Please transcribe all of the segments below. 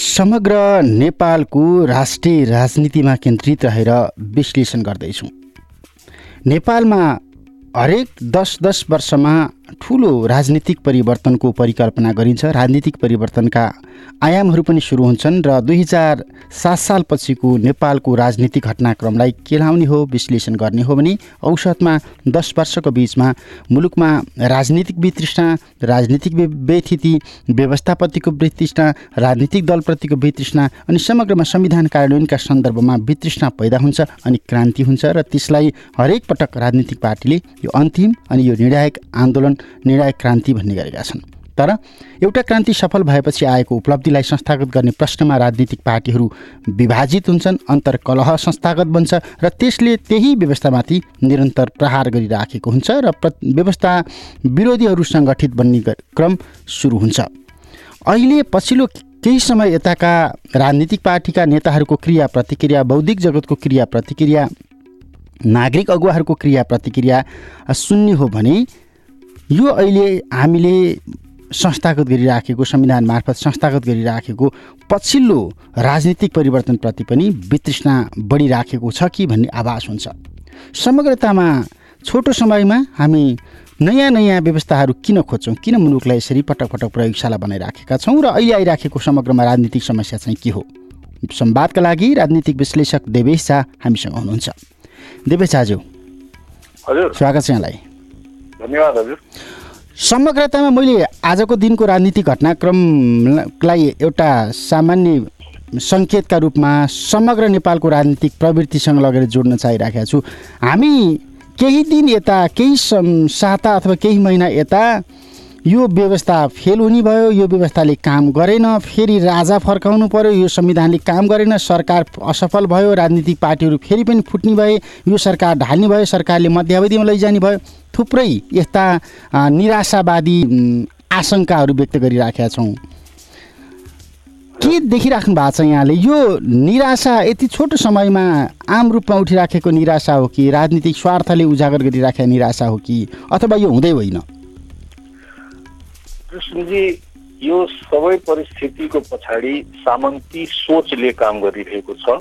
समग्र नेपालको राष्ट्रिय राजनीतिमा केन्द्रित रहेर विश्लेषण गर्दैछौँ। नेपालमा हरेक दस दस वर्षमा ठुलो राजनीतिक परिवर्तनको परिकल्पना गरिन्छ। राजनीतिक परिवर्तनका आयामहरू पनि सुरु हुन्छन् र दुई हजार सात सालपछिको नेपालको राजनीतिक घटनाक्रमलाई केलाउने हो विश्लेषण गर्ने हो भने औसतमा दस वर्षको बिचमा मुलुकमा राजनीतिक वितृष्णा राजनीतिक व्यथिति व्यवस्थापतिको वितृष्णा राजनीतिक दलप्रतिको वितृष्णा अनि समग्रमा संविधान कार्यान्वयनका सन्दर्भमा वितृष्णा पैदा हुन्छ अनि क्रान्ति हुन्छ र त्यसलाई हरेक पटक राजनीतिक पार्टीले यो अन्तिम अनि यो निर्णायक आन्दोलन निर्णायक क्रान्ति भन्ने गरेका छन्। तर एउटा क्रान्ति सफल भएपछि आएको उपलब्धिलाई संस्थागत गर्ने प्रश्नमा राजनीतिक पार्टीहरू विभाजित हुन्छन् अन्तर्कलह संस्थागत बन्छ र त्यसले त्यही व्यवस्थामाथि निरन्तर प्रहार गरिराखेको हुन्छ र प्र व्यवस्था विरोधीहरू सङ्गठित बन्ने क्रम सुरु हुन्छ। अहिले पछिल्लो केही समय यताका राजनीतिक पार्टीका नेताहरूको क्रिया प्रतिक्रिया बौद्धिक जगतको क्रिया प्रतिक्रिया नागरिक अगुवाहरूको क्रिया प्रतिक्रिया सुन्ने हो भने यो अहिले हामीले संस्थागत गरिराखेको संविधान मार्फत संस्थागत गरिराखेको पछिल्लो राजनीतिक परिवर्तनप्रति पनि वितृष्णा बढिराखेको छ कि भन्ने आभास हुन्छ। समग्रतामा छोटो समयमा हामी नयाँ नयाँ व्यवस्थाहरू किन खोज्छौँ किन मुलुकलाई यसरी पटक पटक प्रयोगशाला बनाइराखेका छौँ र अहिले आइराखेको समग्रमा राजनीतिक समस्या चाहिँ के हो? संवादका लागि राजनीतिक विश्लेषक देवेश झा हामीसँग हुनुहुन्छ। देवेश झाज्यू हजुर। स्वागत छ यहाँलाई। धन्यवाद हजुर। समग्रतामा मैले आजको दिनको राजनीतिक घटनाक्रमलाई एउटा सामान्य सङ्केतका रूपमा समग्र नेपालको राजनीतिक प्रवृत्तिसँग लगेर जोड्न चाहिरहेको छु। हामी केही दिन यता केही साता अथवा केही महिना यता यो व्यवस्था फेल हुने भयो यो व्यवस्थाले काम गरेन फेरि राजा फर्काउनु पर्यो यो संविधानले काम गरेन सरकार असफल भयो राजनीतिक पार्टीहरू फेरि पनि फुट्ने भए यो सरकार ढाल्ने भयो सरकारले मध्यावधिमा लैजाने भयो थुप्रै यस्ता निराशावादी आशङ्काहरू व्यक्त गरिराखेका छौँ। के देखिराख्नु भएको छ यहाँले? यो निराशा यति छोटो समयमा आम रूपमा उठिराखेको निराशा हो कि राजनीतिक स्वार्थले उजागर गरिराखेका निराशा हो कि अथवा यो हुँदै होइन? कृष्णजी यो सबै परिस्थितिको पछाडि सामन्ती सोचले काम गरिरहेको छ।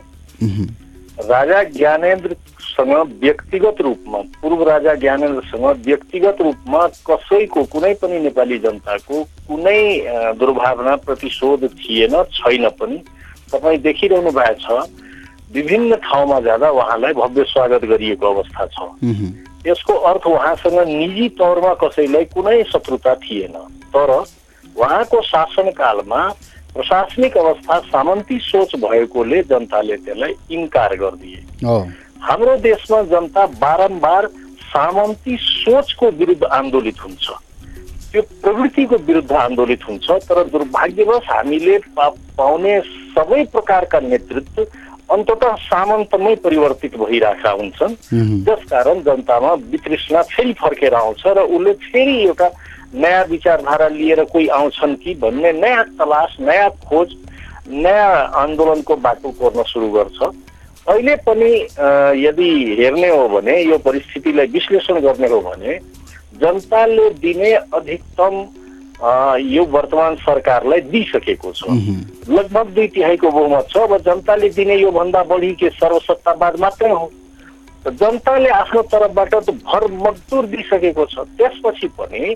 राजा ज्ञानेन्द्रसँग व्यक्तिगत रूपमा पूर्व राजा ज्ञानेन्द्रसँग व्यक्तिगत रूपमा कसैको कुनै पनि नेपाली जनताको कुनै दुर्भावना प्रतिशोध थिएन छैन पनि। तपाईँ देखिरहनु भएको छ विभिन्न ठाउँमा जाँदा उहाँलाई भव्य स्वागत गरिएको अवस्था छ। यसको अर्थ उहाँसँग निजी तौरमा कसैलाई कुनै शत्रुता थिएन। तर उहाँको शासनकालमा प्रशासनिक अवस्था सामन्ती सोच भएकोले जनताले त्यसलाई इन्कार गरिदिए। हाम्रो देशमा जनता बारम्बार सामन्ती सोचको विरुद्ध आन्दोलित हुन्छ। त्यो प्रवृत्तिको विरुद्ध आन्दोलित हुन्छ तर दुर्भाग्यवश हामीले पाउने सबै प्रकारका नेतृत्व अन्तत सामन्तमै परिवर्तित भइरहेका हुन्छन्। जसकारण जनतामा वितृष्णा फेरि फर्केर आउँछ र उसले फेरि एउटा नयाँ विचारधारा लिएर कोही आउँछन् कि भन्ने नयाँ तलास नयाँ खोज नयाँ आन्दोलनको बाटो कोर्न सुरु गर्छ। अहिले पनि यदि हेर्ने हो भने यो परिस्थितिलाई विश्लेषण गर्ने हो भने जनताले दिने अधिकतम यो वर्तमान सरकारलाई दिइसकेको छ। लगभग दुई तिहाईको बहुमत छ अब जनताले दिने योभन्दा बढी के सर्वसत्तावाद मात्रै हो? जनताले आफ्नो तर्फबाट त भर मजदुर दिइसकेको छ। त्यसपछि पनि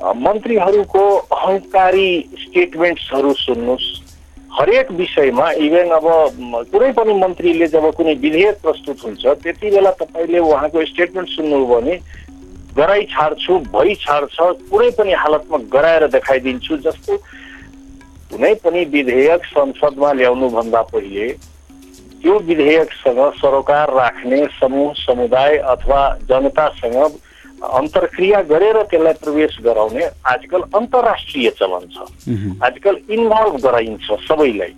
मन्त्रीहरूको अहङ्कारी स्टेटमेन्ट्सहरू सुन्नुहोस्। हरेक विषयमा इभेन अब कुनै पनि मन्त्रीले जब कुनै विधेयक प्रस्तुत हुन्छ त्यति बेला तपाईँले उहाँको स्टेटमेन्ट सुन्नुभयो भने गराइ छाड्छु भइ छाड्छ कुनै पनि हालतमा गराएर देखाइदिन्छु जस्तो कुनै पनि विधेयक संसदमा ल्याउनुभन्दा पहिले त्यो विधेयकसँग सरोकार राख्ने समूह समुदाय अथवा जनतासँग अन्तर्क्रिया गरेर त्यसलाई प्रवेश गराउने आजकल अन्तर्राष्ट्रिय चलन छ। आजकल इन्भल्भ गराइन्छ सबैलाई।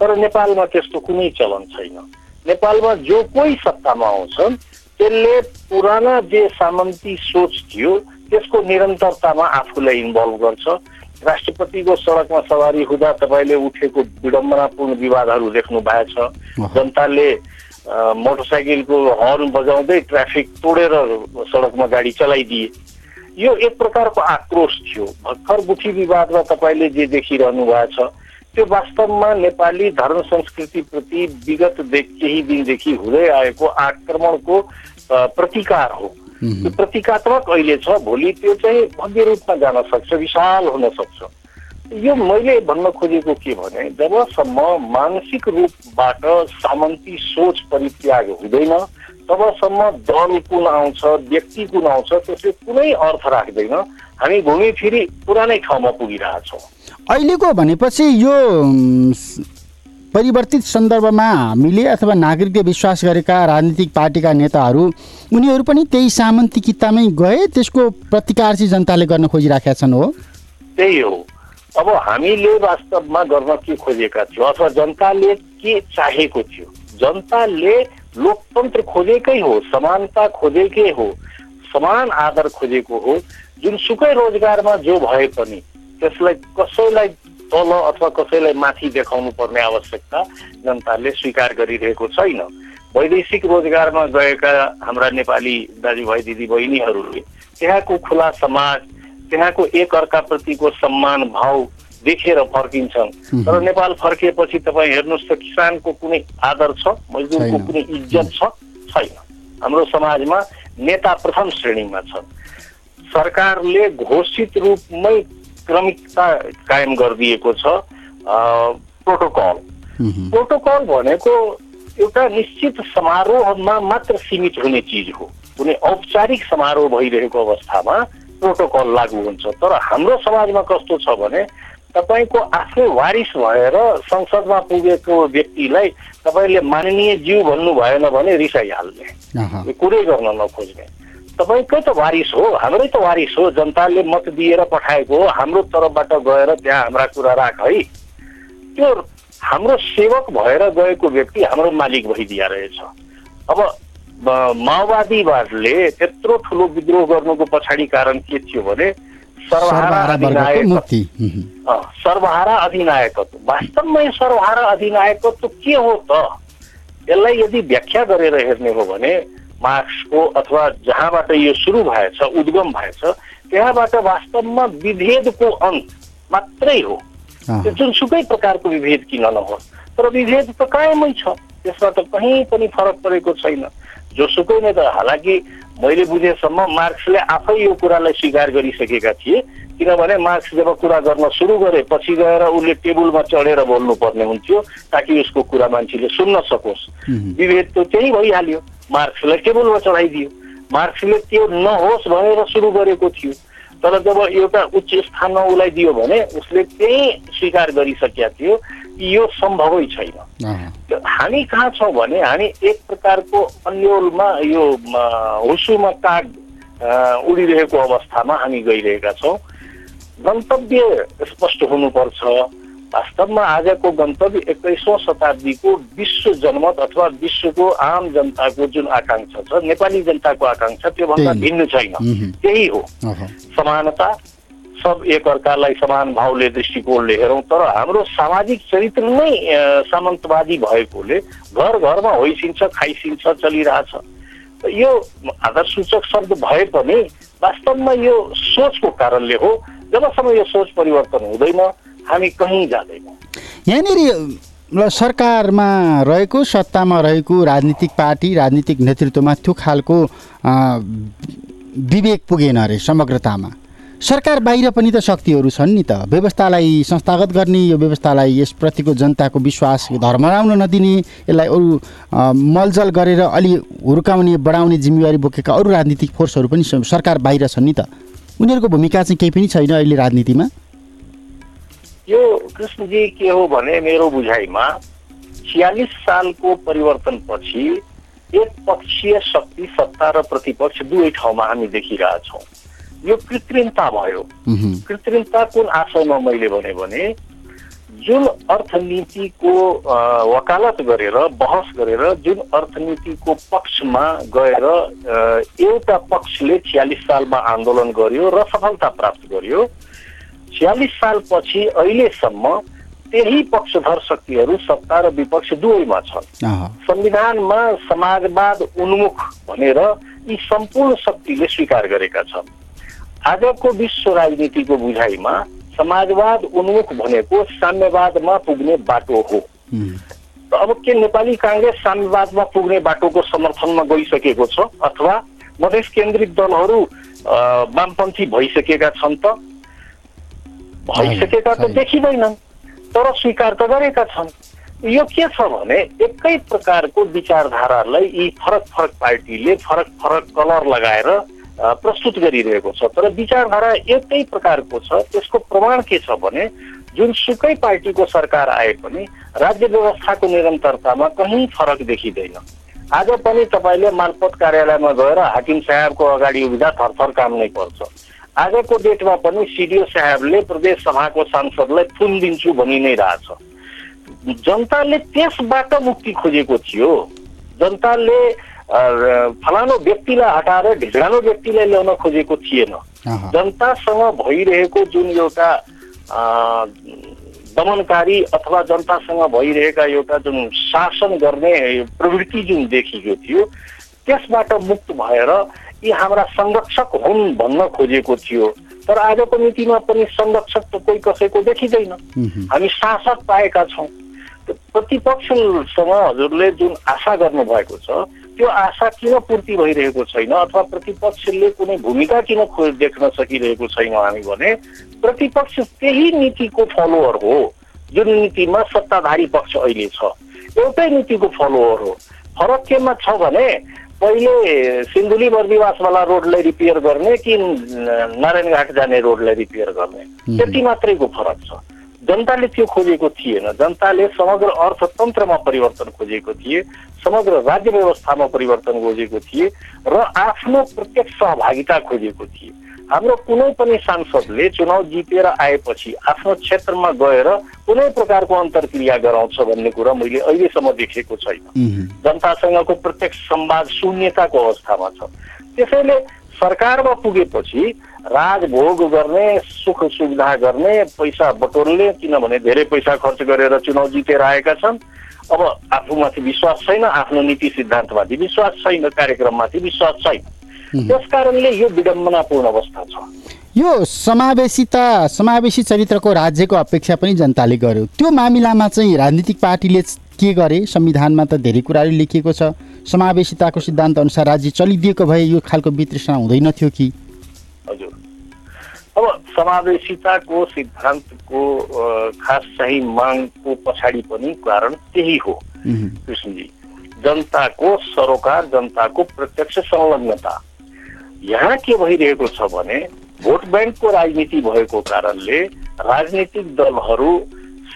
तर नेपालमा त्यस्तो कुनै चलन छैन। नेपालमा जो कोही सत्तामा आउँछन् त्यसले पुराना जे सामन्ती सोच थियो त्यसको निरन्तरतामा आफूलाई इन्भल्भ गर्छ। राष्ट्रपतिको सडकमा सवारी हुँदा तपाईँले उठेको विडम्बनापूर्ण विवादहरू देख्नु भएको छ जनताले मोटरसाइकलको हर्न बजाउँदै ट्राफिक तोडेर सडकमा गाडी चलाइदिए। यो एक प्रकारको आक्रोश थियो। भर्खर गुठी विवादमा तपाईँले जे देखिरहनु भएको छ त्यो वास्तवमा नेपाली धर्म संस्कृतिप्रति विगत केही दिनदेखि हुँदै आएको आक्रमणको प्रतिकार हो। त्यो प्रतीकात्मक अहिले छ भोलि त्यो चाहिँ भव्य रूपमा जान सक्छ विशाल हुन सक्छ। यो मैले भन्न खोजेको के भने जबसम्म मानसिक रूपबाट सामन्ती सोच परित्याग हुँदैन तबसम्म दल कुन आउँछ व्यक्ति कुन आउँछ त्यसले कुनै अर्थ राख्दैन। हामी घुमिफिरी पुरानै ठाउँमा पुगिरहेछौँ। अहिलेको भनेपछि यो परिवर्तित सन्दर्भमा हामीले अथवा नागरिकले विश्वास गरेका राजनीतिक पार्टीका नेताहरू उनीहरू पनि त्यही सामन्ती कितामै गए त्यसको प्रतिकार चाहिँ जनताले गर्न खोजिराखेका छन् हो। त्यही हो। अब हामीले वास्तवमा गर्न के खोजेका थियौँ? अथवा जनताले के चाहेको थियो? जनताले लोकतन्त्र खोजेकै हो समानता खोजेकै हो समान आदर खोजेको हो। जुनसुकै रोजगारमा जो भए पनि त्यसलाई कसैलाई तल अथवा कसैलाई माथि देखाउनु पर्ने आवश्यकता जनताले स्वीकार गरिरहेको छैन। वैदेशिक रोजगारमा गएका हाम्रा नेपाली दाजुभाइ दिदी बहिनीहरूले त्यहाँको खुला समाज त्यहाँको एक अर्काप्रतिको सम्मान भाव देखेर फर्किन्छन्। तर नेपाल फर्किएपछि तपाईँ हेर्नुहोस् त किसानको कुनै आदर छ मजदुरको कुनै इज्जत छ? छैन। हाम्रो समाजमा नेता प्रथम श्रेणीमा छन्। सरकारले घोषित रूपमै क्रमिकता कायम गरिदिएको छ प्रोटोकल। प्रोटोकल भनेको एउटा निश्चित समारोहमा मात्र सीमित हुने चिज हो। कुनै औपचारिक समारोह भइरहेको अवस्थामा प्रोटोकल लागू हुन्छ। तर हाम्रो समाजमा कस्तो छ भने तपाईँको आफ्नै वारिस भएर संसदमा पुगेको व्यक्तिलाई तपाईँले माननीय जीव भन्नु भएन भने रिसाइहाल्ने। कुरै गर्न नखोज्ने। तपाईँकै त वारिस हो हाम्रै त वारिस हो जनताले मत दिएर पठाएको हो हाम्रो तर्फबाट गएर त्यहाँ हाम्रा कुरा राख है। त्यो हाम्रो सेवक भएर गएको व्यक्ति हाम्रो मालिक भइदिया रहेछ। अब माओवादीहरूले त्यत्रो ठुलो विद्रोह गर्नुको पछाडि कारण के थियो भने सर्वहारा अधिनायकत्व सर्वहारा अधिनायकत्व। वास्तवमा सर्वहारा अधिनायकत्व के हो त? यसलाई यदि व्याख्या गरेर हेर्ने हो भने मार्क्सको अथवा जहाँबाट यो सुरु भएछ उद्गम भएछ त्यहाँबाट वास्तवमा विभेदको अन्त मात्रै हो। त्यो जुनसुकै प्रकारको विभेद किन नहोस्। तर विभेद त कायमै छ। त्यसमा त कहीँ पनि फरक परेको छैन। जोसुकै नै त हालाकि मैले बुझेसम्म मार्क्सले आफै यो कुरालाई स्वीकार गरिसकेका थिए किनभने मार्क्स जब कुरा गर्न सुरु गरे पछि गएर उसले टेबलमा चढेर बोल्नु पर्ने हुन्थ्यो ताकि उसको कुरा मान्छेले सुन्न सकोस्। विभेद त त्यही भइहाल्यो। मार्क्सलाई टेबलमा चढाइदियो? मार्क्सले त्यो नहोस् भनेर सुरु गरेको थियो। तर जब एउटा उच्च स्थानमा उसलाई दियो भने उसले त्यही स्वीकार गरिसकेका थियो यो सम्भवै छैन। हामी कहाँ छौँ भने हामी एक प्रकारको अन्यलमा यो हुसुमा काग उडिरहेको अवस्थामा हामी गइरहेका छौँ। गन्तव्य स्पष्ट हुनुपर्छ। वास्तवमा आजको गन्तव्य एक्काइसौँ शताब्दीको विश्व जनमत अथवा विश्वको आम जनताको जुन आकाङ्क्षा छ नेपाली जनताको आकाङ्क्षा त्योभन्दा भिन्न छैन। त्यही हो। समानता सब एकअर्कालाई समान भावले दृष्टिकोणले हेरौँ तर हाम्रो सामाजिक चरित्र नै सामन्तवादी भएकोले घर घरमा होइसिन्छ खाइसिन्छ चलिरहेछ। यो आदर्शसूचक शब्द भए पनि वास्तवमा यो सोचको कारणले हो। जबसम्म यो सोच परिवर्तन हुँदैन हामी कहीँ जाँदैनौँ। यहाँनिर सरकारमा रहेको सत्तामा रहेको राजनीतिक पार्टी राजनीतिक नेतृत्वमा त्यो खालको विवेक पुगेन अरे समग्रतामा। सरकार बाहिर पनि त शक्तिहरू छन् नि त। व्यवस्थालाई संस्थागत गर्ने यो व्यवस्थालाई यसप्रतिको जनताको विश्वास धर्मराउन नदिने यसलाई अरू मलजल गरेर अलि हुर्काउने बढाउने जिम्मेवारी बोकेका अरू राजनीतिक फोर्सहरू पनि सरकार बाहिर छन् नि त। उनीहरूको भूमिका चाहिँ केही पनि छैन अहिले राजनीतिमा। यो कृष्णजी के हो भने मेरो बुझाइमा छ्यालिस सालको परिवर्तनपछि एक पक्षीय शक्ति सत्ता र प्रतिपक्ष दुवै ठाउँमा हामी देखिरहेछौँ। यो कृत्रिमता भयो। कृत्रिमता कुन आशयमा मैले भने भने जुन अर्थनीतिको वकालत गरेर बहस गरेर जुन अर्थनीतिको पक्षमा गएर एउटा पक्षले छ्यालिस सालमा आन्दोलन गर्यो र सफलता प्राप्त गर्यो छ्यालिस सालपछि अहिलेसम्म त्यही पक्षधर शक्तिहरू सत्ता र विपक्ष दुवैमा छन्। संविधानमा समाजवाद उन्मुख भनेर यी सम्पूर्ण शक्तिले स्वीकार गरेका छन्। आजको विश्व राजनीतिको बुझाइमा समाजवाद उन्मुख भनेको साम्यवादमा पुग्ने बाटो हो। अब के नेपाली काङ्ग्रेस साम्यवादमा पुग्ने बाटोको समर्थनमा गइसकेको छ अथवा मधेस केन्द्रित दलहरू वामपन्थी भइसकेका छन् त? भइसकेका त देखिँदैनन् तर स्वीकार त गरेका छन् यो के छ भने एकै प्रकारको विचारधारालाई यी फरक फरक पार्टीले फरक फरक कलर लगाएर प्रस्तुत गरिरहेको छ तर विचारधारा एकै प्रकारको छ त्यसको प्रमाण के छ भने जुनसुकै पार्टीको सरकार आए पनि राज्य व्यवस्थाको निरन्तरतामा कहीँ फरक देखिँदैन आज पनि तपाईँले मालपत कार्यालयमा गएर हाकिम साहेबको अगाडि उभिँदा थरथर काम नै पर्छ आजको डेटमा पनि सिडिओ साहेबले प्रदेश सभाको सांसदलाई फुन दिन्छु भनि नै रहेछ जनताले त्यसबाट मुक्ति खोजेको थियो। जनताले फलानु व्यक्तिलाई हटाएर ढिलानो व्यक्तिलाई ल्याउन खोजेको थिएन। जनतासँग भइरहेको जुन एउटा दमनकारी अथवा जनतासँग भइरहेका एउटा जुन शासन गर्ने प्रवृत्ति जुन देखिएको थियो त्यसबाट मुक्त भएर यी हाम्रा संरक्षक हुन् भन्न खोजेको थियो। तर आजको नीतिमा पनि संरक्षक त कोही कसैको देखिँदैन। हामी शासक पाएका छौँ। प्रतिपक्षसँग हजुरले जुन आशा गर्नुभएको छ त्यो आशा किन पूर्ति भइरहेको छैन अथवा प्रतिपक्षले कुनै भूमिका किन देख्न सकिरहेको छैन हामी भने प्रतिपक्ष त्यही नीतिको फलोवर हो जुन नीतिमा सत्ताधारी पक्ष अहिले छ। एउटै नीतिको फलोवर हो। फरक केमा छ भने पहिले सिन्धुली बर्दिवासवाला रोडलाई रिपेयर गर्ने कि नारायणघाट जाने रोडलाई रिपेयर गर्ने? त्यति मात्रैको फरक छ। जनताले त्यो खोजेको थिएन। जनताले समग्र अर्थतन्त्रमा परिवर्तन खोजेको थिए समग्र राज्य व्यवस्थामा परिवर्तन खोजेको थिए र आफ्नो प्रत्यक्ष सहभागिता खोजेको थिए। हाम्रो कुनै पनि सांसदले चुनाव जितेर आएपछि आफ्नो क्षेत्रमा गएर कुनै प्रकारको अन्तर्क्रिया गराउँछ भन्ने कुरा मैले अहिलेसम्म देखेको छैन। जनतासँगको प्रत्यक्ष संवाद शून्यताको अवस्थामा छ। त्यसैले सरकारमा पुगेपछि राजभोग गर्ने सुख सुविधा गर्ने पैसा बटोल्ने किनभने धेरै पैसा खर्च गरेर चुनाव जितेर आएका छन्। अब आफूमाथि विश्वास छैन आफ्नो नीति सिद्धान्तमाथि विश्वास छैन कार्यक्रममाथि विश्वास छैन। त्यस कारणले यो विडम्बनापूर्ण अवस्था छ यो समावेशिता समावेशी चरित्रको राज्यको अपेक्षा पनि जनताले गर्यो त्यो मामिलामा चाहिँ राजनीतिक पार्टीले के गरे संविधानमा त धेरै कुराहरू लेखिएको छ समावेशिताको सिद्धान्त अनुसार राज्य चलिदिएको भए यो खालको वितृष्णा हुँदैन थियो कि हजुर अब समावेशिताको सिद्धान्तको खास चाहिँ मागको पछाडि पनि कारण त्यही हो कृष्णजी जनताको सरोकार जनताको प्रत्यक्ष संलग्नता यहाँ के भइरहेको छ भने भोट ब्याङ्कको राजनीति भएको कारणले राजनीतिक दलहरू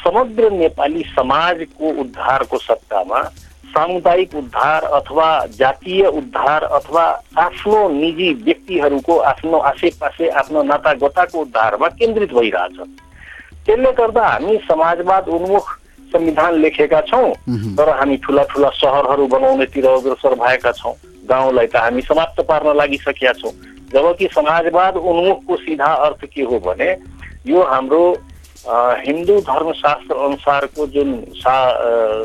समग्र नेपाली समाजको उद्धारको सट्टामा सामुदायिक उद्धार अथवा जातीय उद्धार अथवा आफ्नो निजी व्यक्तिहरूको आफ्नो आसेपासे आफ्नो नाता गोताको उद्धारमा केन्द्रित भइरहेछ। त्यसले गर्दा हामी समाजवाद उन्मुख संविधान लेखेका छौँ तर हामी ठुला ठुला सहरहरू बनाउनेतिर अग्रसर भएका छौँ। गाउँलाई त हामी समाप्त पार्न लागिसकेका छौँ। जबकि समाजवाद उन्मुखको सिधा अर्थ के हो भने यो हाम्रो हिन्दू धर्मशास्त्र अनुसारको जुन सा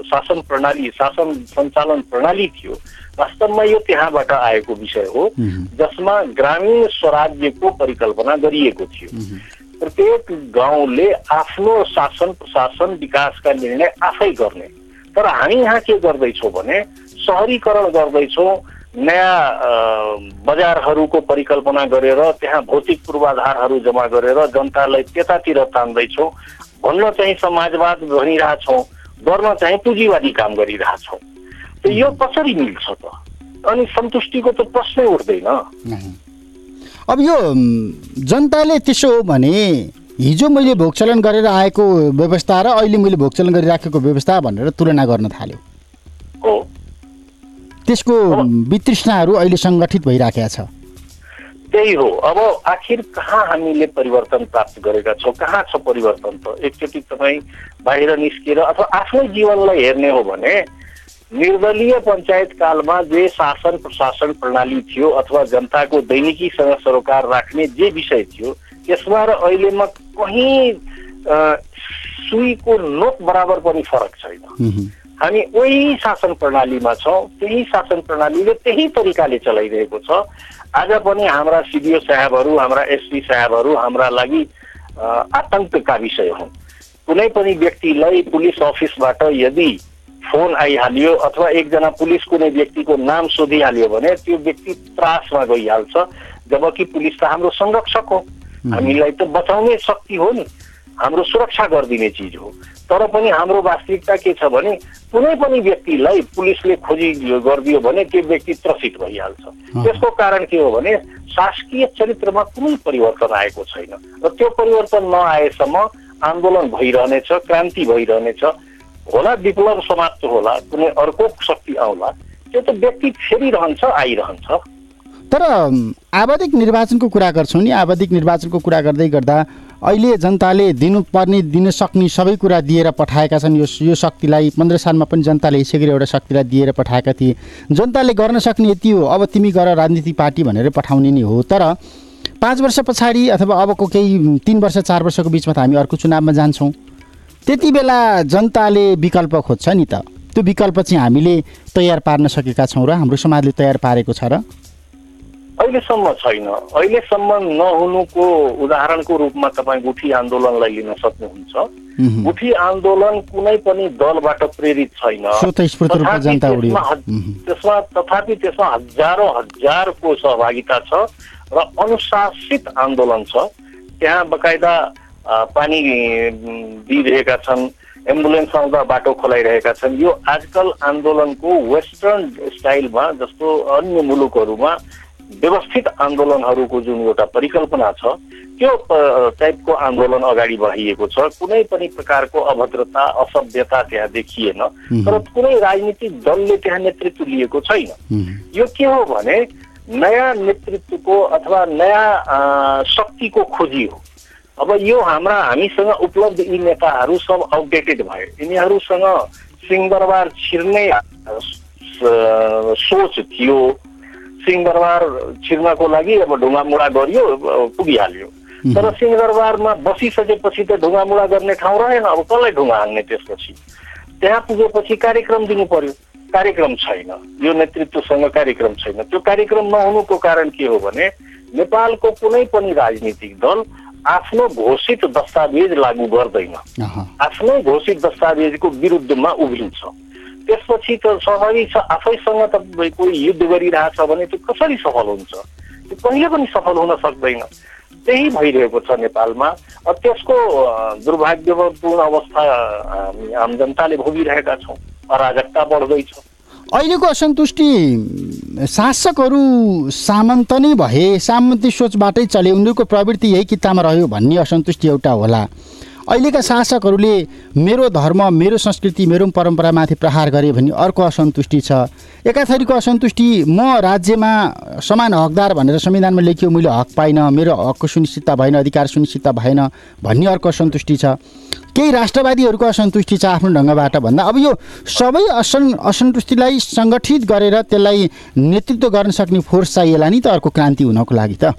शासन प्रणाली शासन सञ्चालन प्रणाली थियो वास्तवमा यो त्यहाँबाट आएको विषय हो जसमा ग्रामीण स्वराज्यको परिकल्पना गरिएको थियो। प्रत्येक गाउँले आफ्नो शासन प्रशासन विकासका निर्णय आफै गर्ने। तर हामी यहाँ के गर्दैछौँ भने सहरीकरण गर्दैछौँ नयाँ बजारहरूको परिकल्पना गरेर त्यहाँ भौतिक पूर्वाधारहरू जम्मा गरेर जनतालाई त्यतातिर तान्दैछौँ। भन्न चाहिँ समाजवाद भनिरहेछौँ गर्न चाहिँ पुँजीवादी काम गरिरहेछौँ। त यो कसरी मिल्छ त? अनि सन्तुष्टिको त प्रश्नै उठ्दैन। अब यो जनताले त्यसो हो भने हिजो मैले भोगचलन गरेर आएको व्यवस्था र अहिले मैले भोगचलन गरिराखेको व्यवस्था भनेर तुलना गर्न थाल्यो। त्यसको वितृष्णाहरू अहिले सङ्गठित भइराखेका छ। त्यही हो। अब आखिर कहाँ हामीले परिवर्तन प्राप्त गरेका छौँ? कहाँ छ परिवर्तन त? एकचोटि तपाईँ बाहिर निस्किएर अथवा आफ्नै जीवनलाई हेर्ने हो भने निर्दलीय पञ्चायत कालमा जे शासन प्रशासन प्रणाली थियो अथवा जनताको दैनिकीसँग सरोकार राख्ने जे विषय थियो त्यसमा र अहिलेमा कहीँ सुईको नोक बराबर पनि फरक छैन। हामी उही शासन प्रणालीमा छौँ त्यही शासन प्रणालीले त्यही तरिकाले चलाइरहेको छ। आज पनि हाम्रा सिडिओ साहेबहरू हाम्रा एसपी साहेबहरू हाम्रा लागि आतङ्कका विषय हुन्। कुनै पनि व्यक्तिलाई पुलिस अफिसबाट यदि फोन आइहाल्यो अथवा एकजना पुलिस कुनै व्यक्तिको नाम सोधिहाल्यो भने त्यो व्यक्ति त्रासमा गइहाल्छ जबकि पुलिस त हाम्रो संरक्षक हो। हामीलाई त बचाउने शक्ति हो नि। हाम्रो सुरक्षा गरिदिने चिज हो। तर पनि हाम्रो वास्तविकता के छ भने कुनै पनि व्यक्तिलाई पुलिसले खोजी गरिदियो भने त्यो व्यक्ति त्रसित भइहाल्छ। त्यसको कारण के हो भने शासकीय चरित्रमा कुनै परिवर्तन आएको छैन। र त्यो परिवर्तन नआएसम्म आन्दोलन भइरहनेछ क्रान्ति भइरहनेछ। होला विप्लव समाप्त होला कुनै अर्को शक्ति आउला त्यो त व्यक्ति फेरिरहन्छ आइरहन्छ। तर आवधिक निर्वाचनको कुरा गर्छौँ नि। आवधिक निर्वाचनको कुरा गर्दै गर्दा अहिले जनताले दिनुपर्ने दिन सक्ने सबै कुरा दिएर पठाएका छन्। यो यो शक्तिलाई पन्ध्र सालमा पनि जनताले यसै गरी एउटा शक्तिलाई दिएर पठाएका थिए। जनताले गर्न सक्ने यति हो अब तिमी गर राजनीतिक पार्टी भनेर पठाउने नै हो। तर पाँच वर्ष पछाडि अथवा अबको केही तिन वर्ष चार वर्षको बिचमा त हामी अर्को चुनावमा जान्छौँ। त्यति बेला जनताले विकल्प खोज्छ नि त। त्यो विकल्प चाहिँ हामीले तयार पार्न सकेका छौँ र हाम्रो समाजले तयार पारेको छ र अहिलेसम्म छैन। अहिलेसम्म नहुनुको उदाहरणको रूपमा तपाईँ गुठी आन्दोलनलाई लिन सक्नुहुन्छ। गुठी आन्दोलन कुनै पनि दलबाट प्रेरित छैन। त्यसमा तथापि त्यसमा हजारौँ हजारको सहभागिता छ र अनुशासित आन्दोलन छ। त्यहाँ बकाइदा पानी दिइरहेका छन् एम्बुलेन्स आउँदा बाटो खोलाइरहेका छन्। यो आजकल आन्दोलनको वेस्टर्न स्टाइलमा जस्तो अन्य मुलुकहरूमा व्यवस्थित आन्दोलनहरूको जुन एउटा परिकल्पना छ त्यो टाइपको आन्दोलन अगाडि बढाइएको छ। कुनै पनि प्रकारको अभद्रता असभ्यता त्यहाँ देखिएन। तर कुनै राजनीतिक दलले त्यहाँ नेतृत्व लिएको छैन। यो के हो भने नयाँ नेतृत्वको अथवा नयाँ शक्तिको खोजी हो। अब यो हाम्रा हामीसँग उपलब्ध यी नेताहरू सब आउटडेटेड भए। यिनीहरूसँग सिंहदरबार छिर्ने सोच थियो। सिंहदरबार छिर्नको लागि अब ढुङ्गामुढा गरियो पुगिहाल्यो तर सिंहदरबारमा बसिसकेपछि त ढुङ्गामुढा गर्ने ठाउँ रहेन अब कसलाई ढुङ्गा हान्ने त्यसपछि त्यहाँ पुगेपछि कार्यक्रम दिनु पर्यो कार्यक्रम छैन यो नेतृत्वसँग कार्यक्रम छैन त्यो कार्यक्रम नहुनुको कारण के हो भने नेपालको कुनै पनि राजनीतिक दल आफ्नो घोषित दस्तावेज लागू गर्दैन आफ्नै घोषित दस्तावेजको विरुद्धमा उभिन्छ त्यसपछि त स्वाभाविक छ आफैसँग कोही युद्ध गरिरहेछ भने त्यो कसरी सफल हुन्छ? त्यो कहिले पनि सफल हुन सक्दैन। त्यही भइरहेको छ नेपालमा। त्यसको दुर्भाग्यपूर्ण अवस्था आम जनताले भोगिरहेका छौँ। अराजकता बढ्दैछ। अहिलेको असन्तुष्टि शासकहरू सामन्त नै भए सामन्ती सोचबाटै चले। उनीहरूको प्रवृत्ति यही कितामा रह्यो भन्ने असन्तुष्टि एउटा होला। अहिलेका शासकहरूले मेरो धर्म मेरो संस्कृति मेरो परम्परामाथि प्रहार गरे भने अर्को असन्तुष्टि छ। एकाथरीको असन्तुष्टि म राज्यमा समान हकदार भनेर संविधानमा लेखियो मैले हक पाइनँ मेरो हकको सुनिश्चितता भएन अधिकार सुनिश्चितता भएन भन्ने अर्को असन्तुष्टि छ। केही राष्ट्रवादीहरूको असन्तुष्टि छ आफ्नो ढङ्गबाट भन्दा। अब यो सबै असन् असन्तुष्टिलाई सङ्गठित गरेर त्यसलाई नेतृत्व गर्न सक्ने फोर्स चाहिएला नि त अर्को क्रान्ति हुनको लागि त।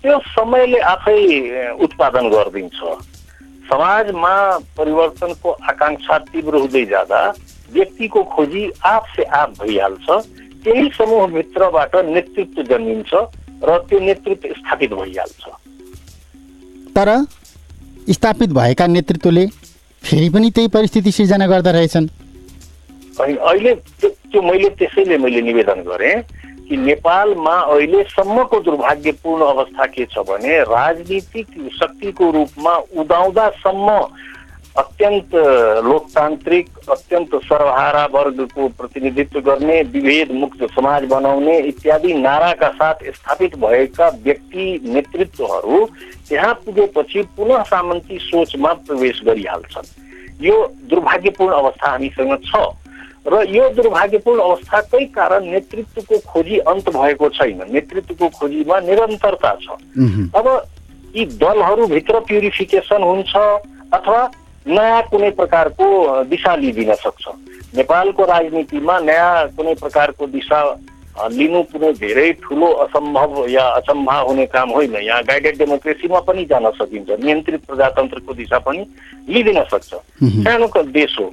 त्यो समयले आफै उत्पादन गरिदिन्छ। समाजमा परिवर्तनको आकाङ्क्षा तीव्र हुँदै जाँदा व्यक्तिको खोजी आफसे आप भइहाल्छ केही समूहभित्रबाट नेतृत्व जन्मिन्छ र त्यो नेतृत्व स्थापित भइहाल्छ। तर स्थापित भएका नेतृत्वले फेरि पनि त्यही परिस्थिति सिर्जना गर्दा रहेछन्। अहिले त्यो मैले त्यसैले मैले निवेदन गरेँ कि नेपालमा अहिलेसम्मको दुर्भाग्यपूर्ण अवस्था के छ भने राजनीतिक शक्तिको रूपमा उदाउँदासम्म अत्यन्त लोकतान्त्रिक अत्यन्त सर्वहारा वर्गको प्रतिनिधित्व गर्ने विभेद मुक्त समाज बनाउने इत्यादि नाराका साथ स्थापित भएका व्यक्ति नेतृत्वहरू त्यहाँ पुगेपछि पुनः सामन्ती सोचमा प्रवेश गरिहाल्छन्। यो दुर्भाग्यपूर्ण अवस्था हामीसँग छ। र यो दुर्भाग्यपूर्ण अवस्थाकै कारण नेतृत्वको खोजी अन्त भएको छैन। नेतृत्वको खोजीमा निरन्तरता छ। अब यी दलहरूभित्र प्युरिफिकेसन हुन्छ अथवा नयाँ कुनै प्रकारको दिशा लिइदिन सक्छ। नेपालको राजनीतिमा नयाँ कुनै प्रकारको दिशा लिनु कुनै धेरै ठुलो असम्भव या अचम्भा हुने काम होइन। यहाँ गाइडेड डेमोक्रेसीमा पनि जान सकिन्छ। नियन्त्रित प्रजातन्त्रको दिशा पनि लिइदिन सक्छ। सानो देश हो।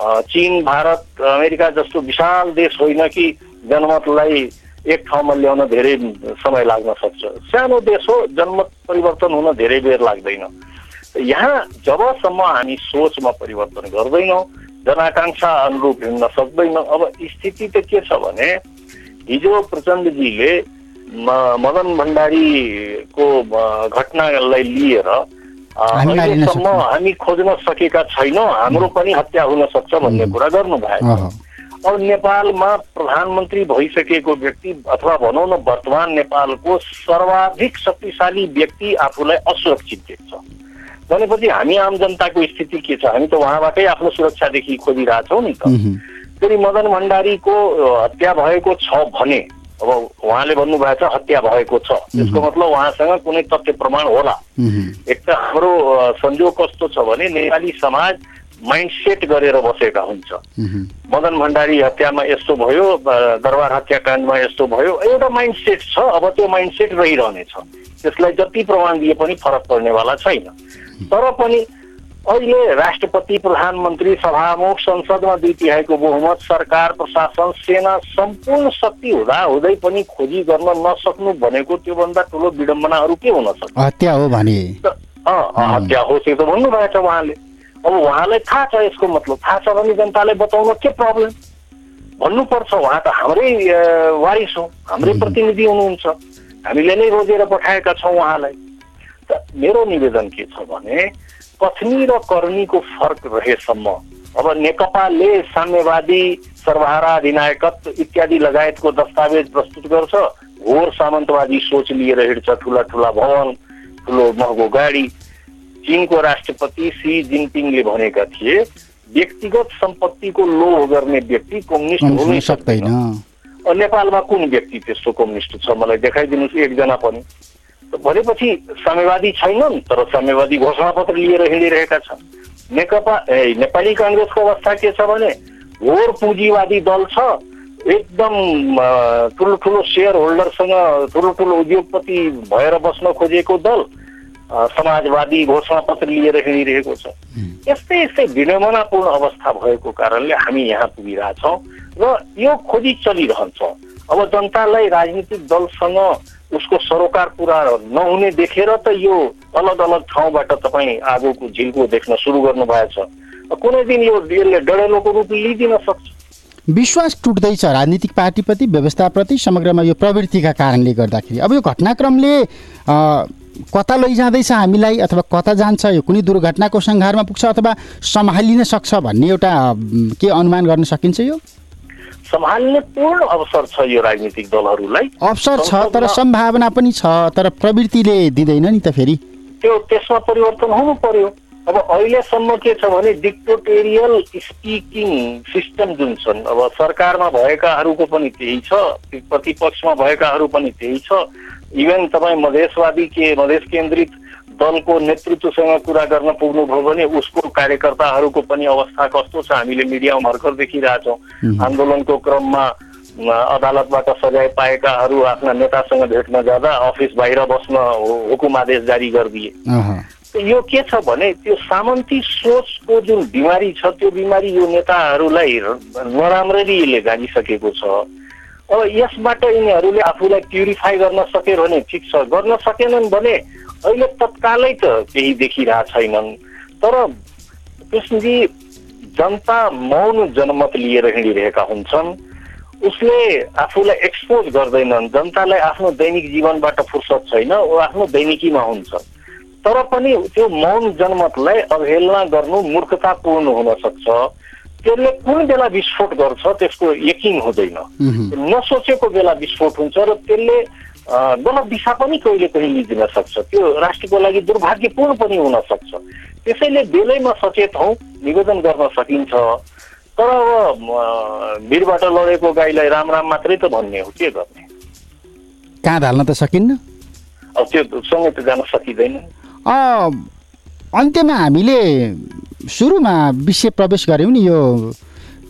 चिन भारत अमेरिका जस्तो विशाल देश होइन कि जनमतलाई एक ठाउँमा ल्याउन धेरै समय लाग्न सक्छ। सानो देश हो जनमत परिवर्तन हुन धेरै बेर लाग्दैन। यहाँ जबसम्म हामी सोचमा परिवर्तन गर्दैनौँ जनआकाङ्क्षा अनुरूप हिँड्न सक्दैनौँ अब स्थिति त के छ भने हिजो प्रचण्डजीले मदन भण्डारीको घटनालाई लिएर अहिलेसम्म हामी खोज्न सकेका छैनौँ हाम्रो पनि हत्या हुन सक्छ भन्ने कुरा गर्नुभयो अब नेपालमा प्रधानमन्त्री भइसकेको व्यक्ति अथवा भनौँ न वर्तमान नेपालको सर्वाधिक शक्तिशाली व्यक्ति आफूलाई असुरक्षित देख्छ। भनेपछि हामी आम जनताको स्थिति के छ? हामी त उहाँबाटै आफ्नो सुरक्षादेखि खोजिरहेछौँ नि त। फेरि मदन भण्डारीको हत्या भएको छ भने अब उहाँले भन्नुभएको छ हत्या भएको छ। त्यसको मतलब उहाँसँग कुनै तथ्य प्रमाण होला। एक त हाम्रो संयोग कस्तो छ भने नेपाली समाज माइन्ड सेट गरेर बसेका हुन्छ। मदन भण्डारी हत्यामा यस्तो भयो दरबार हत्याकाण्डमा यस्तो भयो एउटा माइन्ड सेट छ अब त्यो माइन्ड सेट रहिरहनेछ। त्यसलाई जति प्रमाण दिए पनि फरक पर्नेवाला छैन। तर पनि अहिले राष्ट्रपति प्रधानमन्त्री सभामुख संसदमा दुई तिहाईको बहुमत सरकार प्रशासन सेना सम्पूर्ण शक्ति हुँदा हुँदै पनि खोजी गर्न नसक्नु भनेको त्योभन्दा ठुलो विडम्बनाहरू के हुन सक्छ? हत्या हो भने। हत्या हो त्यो त भन्नुभएको छ उहाँले। अब उहाँलाई थाहा छ यसको मतलब। थाहा छ भने जनतालाई बताउन के प्रब्लम भन्नुपर्छ उहाँ त हाम्रै वारिस हो। हाम्रै प्रतिनिधि हुनुहुन्छ। हामीले नै रोजेर पठाएका छौँ उहाँलाई। त मेरो निवेदन के छ भने कथनी र कर्मीको फरक रहेसम्म। अब नेकपाले साम्यवादी सर्वहारा अधिनायकत्व इत्यादि लगायतको दस्तावेज प्रस्तुत गर्छ। घोर सामन्तवादी सोच लिएर हिँड्छ ठुला ठुला भवन ठुलो महँगो गाडी। चिनको राष्ट्रपति सी जिनपिङले भनेका थिए व्यक्तिगत सम्पत्तिको लोभ गर्ने व्यक्ति कम्युनिस्ट हुनै सक्दैन। नेपालमा कुन व्यक्ति त्यस्तो कम्युनिस्ट छ? मलाई देखाइदिनुहोस् एकजना पनि। भनेपछि साम्यवादी छैनन् तर साम्यवादी घोषणापत्र लिएर हिँडिरहेका छन्। नेकपा ए नेपाली काङ्ग्रेसको अवस्था के छ भने घोर पुँजीवादी दल छ एकदम ठुलो ठुलो सेयर होल्डरसँग ठुलो ठुलो उद्योगपति भएर बस्न खोजेको दल समाजवादी घोषणापत्र लिएर हिँडिरहेको छ। यस्तै यस्तै विडम्बनापूर्ण अवस्था भएको कारणले हामी यहाँ पुगिरहेछौँ र यो खोजी चलिरहन्छ। अब जनतालाई राजनीतिक दलसँग उसको सरोकार पुरा नहुने देखेर त यो अलग अलग ठाउँबाट तपाईँ आगोको झिल्को देख्न सुरु गर्नुभएछ। कुनै दिन यो यसले डडेलोको रूप लिइदिन सक्छ। विश्वास टुट्दैछ। राजनीतिक पार्टीप्रति व्यवस्थाप्रति समग्रमा यो प्रवृत्तिका कारणले गर्दाखेरि। अब यो घटनाक्रमले कता लैजाँदैछ हामीलाई अथवा कता जान्छ यो कुनै दुर्घटनाको सङ्घारमा पुग्छ अथवा सम्हालिन सक्छ भन्ने एउटा के अनुमान गर्न सकिन्छ यो? सम्हाल्ने पूर्ण अवसर छ यो राजनीतिक दलहरूलाई। अवसर छ तर सम्भावना पनि छ तर प्रवृत्तिले दिँदैन नि त फेरि। त्यो त्यसमा परिवर्तन हुनु पर्यो। अब अहिलेसम्म के छ भने डिक्टोटेरियल स्पिकिङ सिस्टम जुन छन् अब सरकारमा भएकाहरूको पनि त्यही छ प्रतिपक्षमा भएकाहरू पनि त्यही छ। इभन तपाईँ मधेसवादी के मधेस केन्द्रित दलको नेतृत्वसँग कुरा गर्न पुग्नुभयो भने उसको कार्यकर्ताहरूको पनि अवस्था कस्तो छ हामीले मिडियामा भर्खर देखिरहेछौँ। आन्दोलनको क्रममा अदालतबाट सजाय पाएकाहरू आफ्ना नेतासँग भेट्न जाँदा अफिस बाहिर बस्न हुकुम आदेश जारी गरिदिए। यो के छ भने त्यो सामन्ती सोचको जुन बिमारी छ त्यो बिमारी यो नेताहरूलाई नराम्ररी यसले गाँजिसकेको छ। अब यसबाट यिनीहरूले आफूलाई प्युरिफाई गर्न सके भने ठिक छ गर्न सकेनन् भने अहिले तत्कालै त केही देखिरहेको छैनन्। तर कृष्णजी जनता मौन जनमत लिएर हिँडिरहेका हुन्छन्। उसले आफूलाई एक्सपोज गर्दैनन्। जनतालाई आफ्नो दैनिक जीवनबाट फुर्सद छैन ऊ आफ्नो दैनिकीमा हुन्छ। तर पनि त्यो मौन जनमतलाई अवहेलना गर्नु मूर्खतापूर्ण हुन सक्छ। त्यसले कुन बेला विस्फोट गर्छ त्यसको यकिन हुँदैन। नसोचेको बेला विस्फोट हुन्छ र त्यसले गलत दिशा पनि कहिले कहिले लिइदिन सक्छ। त्यो राष्ट्रको लागि दुर्भाग्यपूर्ण पनि हुन सक्छ। त्यसैले बेलैमा सचेत हौ निवेदन गर्न सकिन्छ। तर अब भिरबाट लडेको गाईलाई राम राम मात्रै त भन्ने हो के गर्ने? कहाँ हाल्न त सकिन्न? अब त्यो सँगै त जान सकिँदैन। अन्त्यमा हामीले सुरुमा विषय प्रवेश गऱ्यौँ नि यो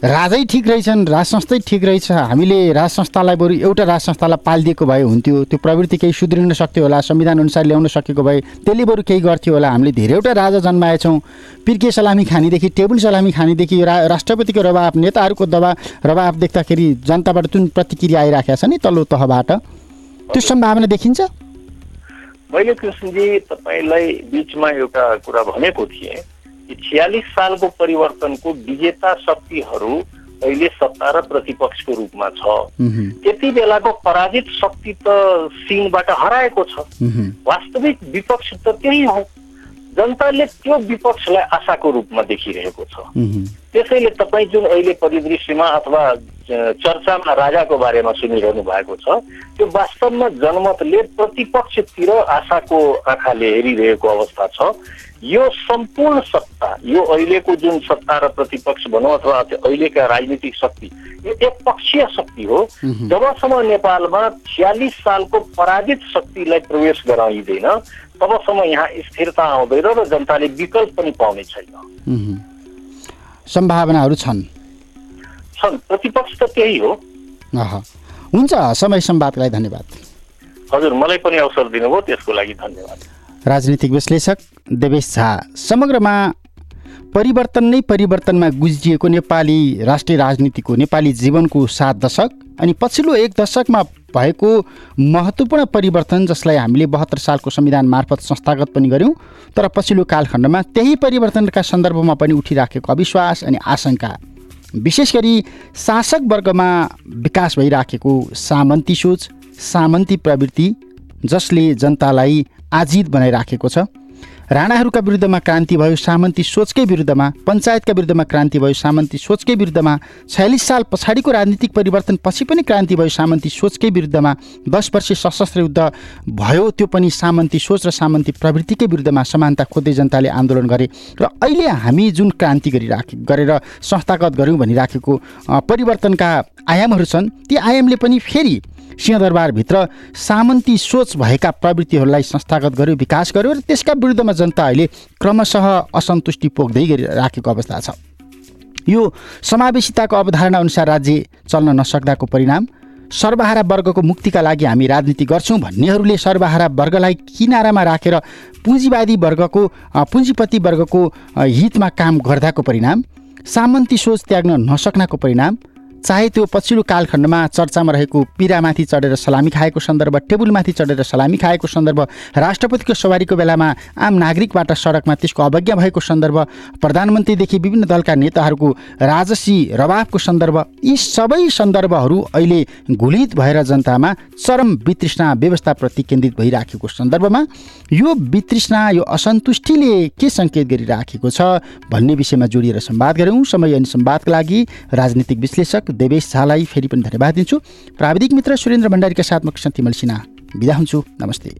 राजै ठिक रहेछन् राज संस्थै ठिक रहेछ। हामीले राज संस्थालाई बरु एउटा राज संस्थालाई पालिदिएको भए हुन्थ्यो। त्यो प्रवृत्ति केही सुध्रिन सक्थ्यो होला संविधान अनुसार ल्याउन सकेको भए त्यसले बरु केही गर्थ्यो होला। हामीले धेरैवटा राजा जन्माएछौँ पिर्के सलामी खानेदेखि टेबुल सलामी खानेदेखि रा राष्ट्रपतिको रवाब नेताहरूको दबा रवाब देख्दाखेरि जनताबाट जुन प्रतिक्रिया आइराखेको छ नि तल्लो तहबाट त्यो सम्भावना देखिन्छ? मैले कृष्णजी तपाईँलाई बिचमा एउटा कुरा भनेको थिएँ। छ्यालिस सालको परिवर्तनको विजेता शक्तिहरू अहिले सत्ता र प्रतिपक्षको रूपमा छ। त्यति बेलाको पराजित शक्ति त सिनबाट हराएको छ। वास्तविक विपक्ष त त्यही हो। जनताले त्यो विपक्षलाई आशाको रूपमा देखिरहेको छ। त्यसैले तपाईँ जुन अहिले परिदृश्यमा अथवा चर्चामा राजाको बारेमा सुनिरहनु भएको छ त्यो वास्तवमा जनमतले प्रतिपक्षतिर आशाको आँखाले हेरिरहेको अवस्था छ। यो सम्पूर्ण सत्ता यो अहिलेको जुन सत्ता र प्रतिपक्ष भनौँ अथवा अहिलेका राजनीतिक शक्ति यो एकपक्षीय शक्ति हो। जबसम्म नेपालमा छ्यालिस सालको पराजित शक्तिलाई प्रवेश गराइँदैन तबसम्म यहाँ स्थिरता आउँदैन र जनताले विकल्प पनि पाउने छैन। सम्भावनाहरू छन्? छन्। प्रतिपक्ष त त्यही हो। हुन्छ समय संवादलाई धन्यवाद। हजुर मलाई पनि अवसर दिनुभयो त्यसको लागि धन्यवाद। राजनीतिक विश्लेषक देवेश झा समग्रमा परिवर्तन नै परिवर्तनमा गुज्रिएको नेपाली राष्ट्रिय राजनीतिको नेपाली जीवनको सात दशक अनि पछिल्लो एक दशकमा भएको महत्त्वपूर्ण परिवर्तन जसलाई हामीले बहत्तर सालको संविधान मार्फत संस्थागत पनि गऱ्यौँ। तर पछिल्लो कालखण्डमा त्यही परिवर्तनका सन्दर्भमा पनि उठिराखेको अविश्वास अनि आशंका विशेष गरी शासक वर्गमा विकास भइराखेको सामन्ती सोच सामन्ती प्रवृत्ति जसले जनतालाई आजित बनाइराखेको छ। राणाहरूका विरुद्धमा क्रान्ति भयो सामन्ती सोचकै विरुद्धमा पञ्चायतका विरुद्धमा क्रान्ति भयो सामन्ती सोचकै विरुद्धमा छयालिस साल पछाडिको राजनीतिक परिवर्तन पछि पनि क्रान्ति भयो सामन्ती सोचकै विरुद्धमा दस वर्ष सशस्त्र युद्ध भयो त्यो पनि सामन्ती सोच र सामन्ती प्रवृत्तिकै विरुद्धमा समानता खोज्दै जनताले आन्दोलन गरे र अहिले हामी जुन क्रान्ति गरिराखे गरेर संस्थागत गऱ्यौँ भनिराखेको परिवर्तनका आयामहरू छन् ती आयामले पनि फेरि सिंहदरबारभित्र सामन्ती सोच भएका प्रवृत्तिहरूलाई संस्थागत गर्यो विकास गर्यो र त्यसका विरुद्धमा जनता अहिले क्रमशः असन्तुष्टि पोख्दै राखेको अवस्था छ। यो समावेशिताको अवधारणा अनुसार राज्य चल्न नसक्दाको परिणाम सर्वहारा वर्गको मुक्तिका लागि हामी राजनीति गर्छौँ भन्नेहरूले सर्वहारा वर्गलाई किनारामा राखेर पुँजीवादी वर्गको पुँजीपति वर्गको हितमा काम गर्दाको परिणाम सामन्ती सोच त्याग्न नसक्नाको परिणाम चाहे त्यो पछिल्लो कालखण्डमा चर्चामा रहेको पिरामाथि चढेर सलामी खाएको सन्दर्भ टेबुलमाथि चढेर सलामी खाएको सन्दर्भ राष्ट्रपतिको सवारीको बेलामा आम नागरिकबाट सडकमा त्यसको अवज्ञा भएको सन्दर्भ प्रधानमन्त्रीदेखि विभिन्न दलका नेताहरूको राजसी रवाबको सन्दर्भ यी सबै सन्दर्भहरू अहिले घुलित भएर जनतामा चरम वितृष्णा व्यवस्थाप्रति केन्द्रित भइराखेको सन्दर्भमा यो वितृष्णा यो असन्तुष्टिले के सङ्केत गरिराखेको छ भन्ने विषयमा जोडिएर संवाद गऱ्यौँ समय अनि संवादका लागि राजनीतिक विश्लेषक देवेश झालाई फेरि पनि धन्यवाद दिन्छु। प्राविधिक मित्र सुरेन्द्र भण्डारीका साथमा कृष्ण तिमल सिन्हा बिदा हुन्छु। नमस्ते।